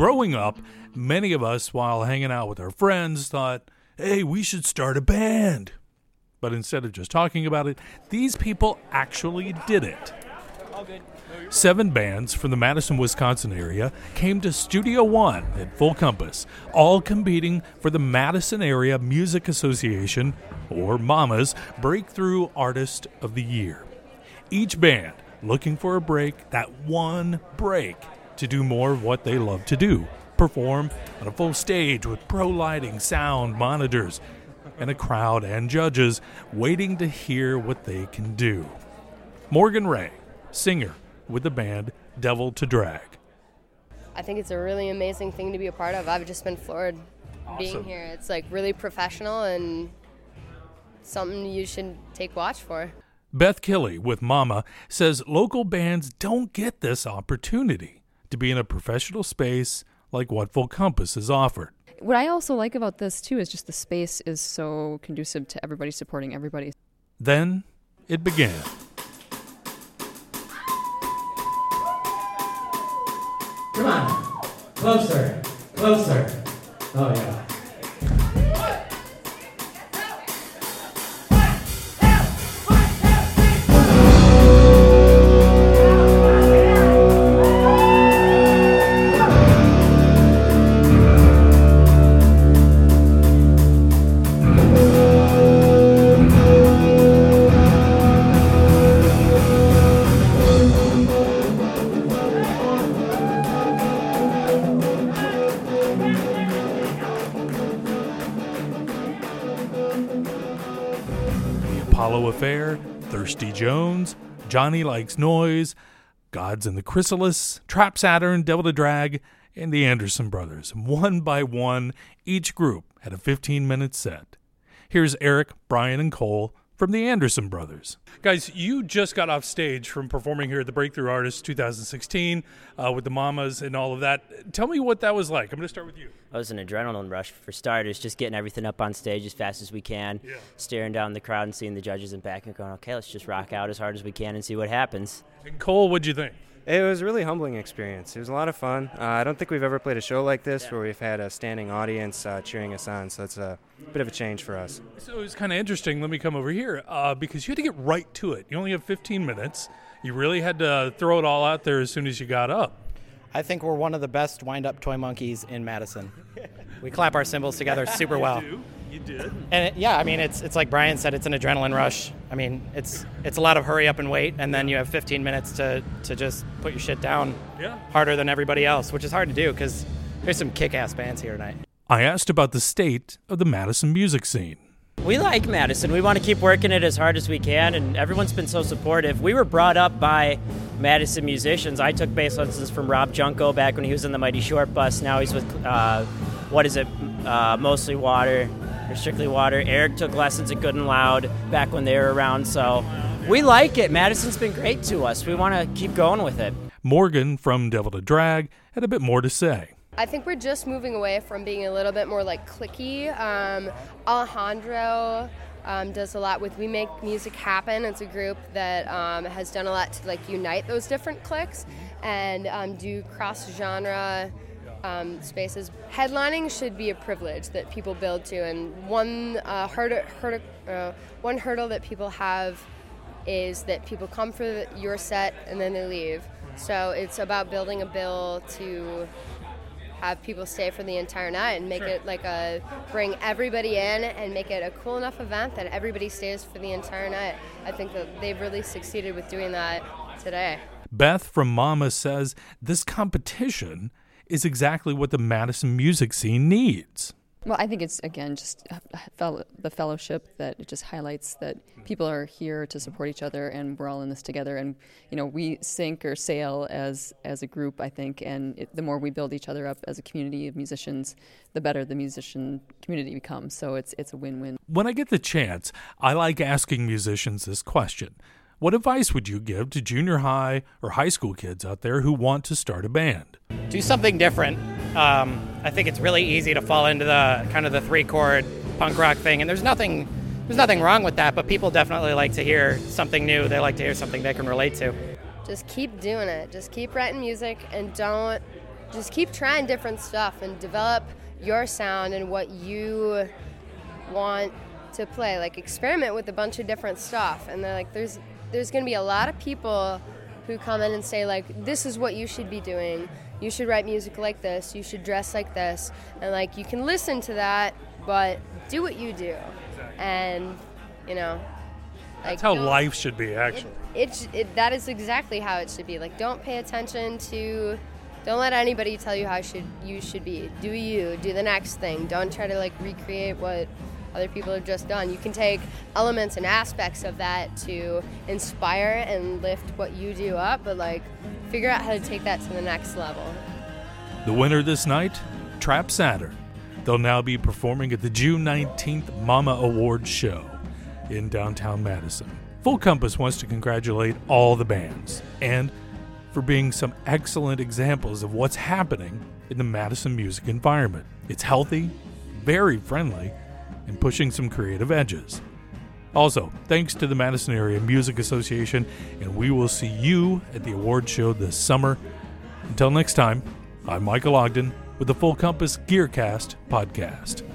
Growing up, many of us, while hanging out with our friends, thought, hey, we should start a band. But instead of just talking about it, these people actually did it. Seven bands from the Madison, Wisconsin area came to Studio One at Full Compass, all competing for the Madison Area Music Association, or MAMA's, Breakthrough Artist of the Year. Each band looking for a break, that one break, to do more of what they love to do perform on a full stage with pro lighting, sound, monitors, and a crowd and judges waiting to hear what they can do. Morgan Ray, singer with the band Devil to Drag. I think it's a really amazing thing to be a part of. I've just been floored being here. It's like really professional and something you should take watch for. Beth Kelly with Mama says local bands don't get this opportunity to be in a professional space like what Full Compass has offered. What I also like about this too is just the space is so conducive to everybody supporting everybody. Then it began. Come on. Closer. Closer. Oh, yeah. Apollo Affair, Thirsty Jones, Johnny Likes Noise, Gods in the Chrysalis, Trap Saturn, Devil to Drag, and the Anderson Brothers. One by one, each group had a 15 minute set. Here's Eric, Brian, and Cole from the Anderson Brothers. Guys, you just got off stage from performing here at the Breakthrough Artists 2016 uh, with the Mamas and all of that. Tell me what that was like. I'm going to start with you. That was an adrenaline rush for starters, just getting everything up on stage as fast as we can, Yeah. staring down the crowd and seeing the judges in back and going, okay, let's just rock out as hard as we can and see what happens. And Cole, what'd you think? It was a really humbling experience. It was a lot of fun. Uh, I don't think we've ever played a show like this where we've had a standing audience uh, cheering us on, so it's a bit of a change for us. So it was kind of interesting. Let me come over here uh, because you had to get right to it. You only have 15 minutes. You really had to throw it all out there as soon as you got up. I think we're one of the best wind up toy monkeys in Madison. We clap our cymbals together super well. You did. And it, yeah, I mean it's it's like Brian said, it's an adrenaline rush. I mean, it's it's a lot of hurry up and wait and then you have 15 minutes to to just put your shit down Yeah. harder than everybody else, which is hard to do cuz there's some kick-ass bands here tonight. I asked about the state of the Madison music scene. We like Madison. We want to keep working it as hard as we can, and everyone's been so supportive. We were brought up by Madison musicians. I took bass lessons from Rob Junko back when he was in the Mighty Short Bus. Now he's with, uh, what is it, uh, Mostly Water, or Strictly Water. Eric took lessons at Good and Loud back when they were around, so we like it. Madison's been great to us. We want to keep going with it. Morgan from Devil to Drag had a bit more to say. I think we're just moving away from being a little bit more like clicky. Um, Alejandro um, does a lot with We Make Music Happen. It's a group that um, has done a lot to like unite those different cliques and um, do cross genre um, spaces. Headlining should be a privilege that people build to, and one uh, hurdle, hurdle, uh, one hurdle that people have is that people come for the, your set and then they leave. So it's about building a bill to have people stay for the entire night and make it like a bring everybody in and make it a cool enough event that everybody stays for the entire night. I think that they've really succeeded with doing that today. Beth from Mama says this competition is exactly what the Madison music scene needs. Well, I think it's again just the fellowship that it just highlights that people are here to support each other, and we're all in this together. And you know, we sink or sail as as a group. I think, and it, the more we build each other up as a community of musicians, the better the musician community becomes. So it's it's a win-win. When I get the chance, I like asking musicians this question What advice would you give to junior high or high school kids out there who want to start a band? Do something different. Um, I think it's really easy to fall into the kind of the three chord punk rock thing, and there's nothing there's nothing wrong with that. But people definitely like to hear something new. They like to hear something they can relate to. Just keep doing it. Just keep writing music and don't just keep trying different stuff and develop your sound and what you want to play. Like experiment with a bunch of different stuff. And they're like, there's there's gonna be a lot of people who come in and say like, this is what you should be doing. You should write music like this. You should dress like this. And like you can listen to that, but do what you do. And you know, like That's how life should be, actually. it, it that is exactly how it should be. Like, don't pay attention to, don't let anybody tell you how should you should be. Do you do the next thing? Don't try to like recreate what other people have just done. You can take elements and aspects of that to inspire and lift what you do up, but like figure out how to take that to the next level. The winner this night, Trap Saturn. They'll now be performing at the June 19th Mama Awards show in downtown Madison. Full Compass wants to congratulate all the bands and for being some excellent examples of what's happening in the Madison music environment. It's healthy, very friendly, and pushing some creative edges. Also, thanks to the Madison Area Music Association, and we will see you at the award show this summer. Until next time, I'm Michael Ogden with the Full Compass Gearcast podcast.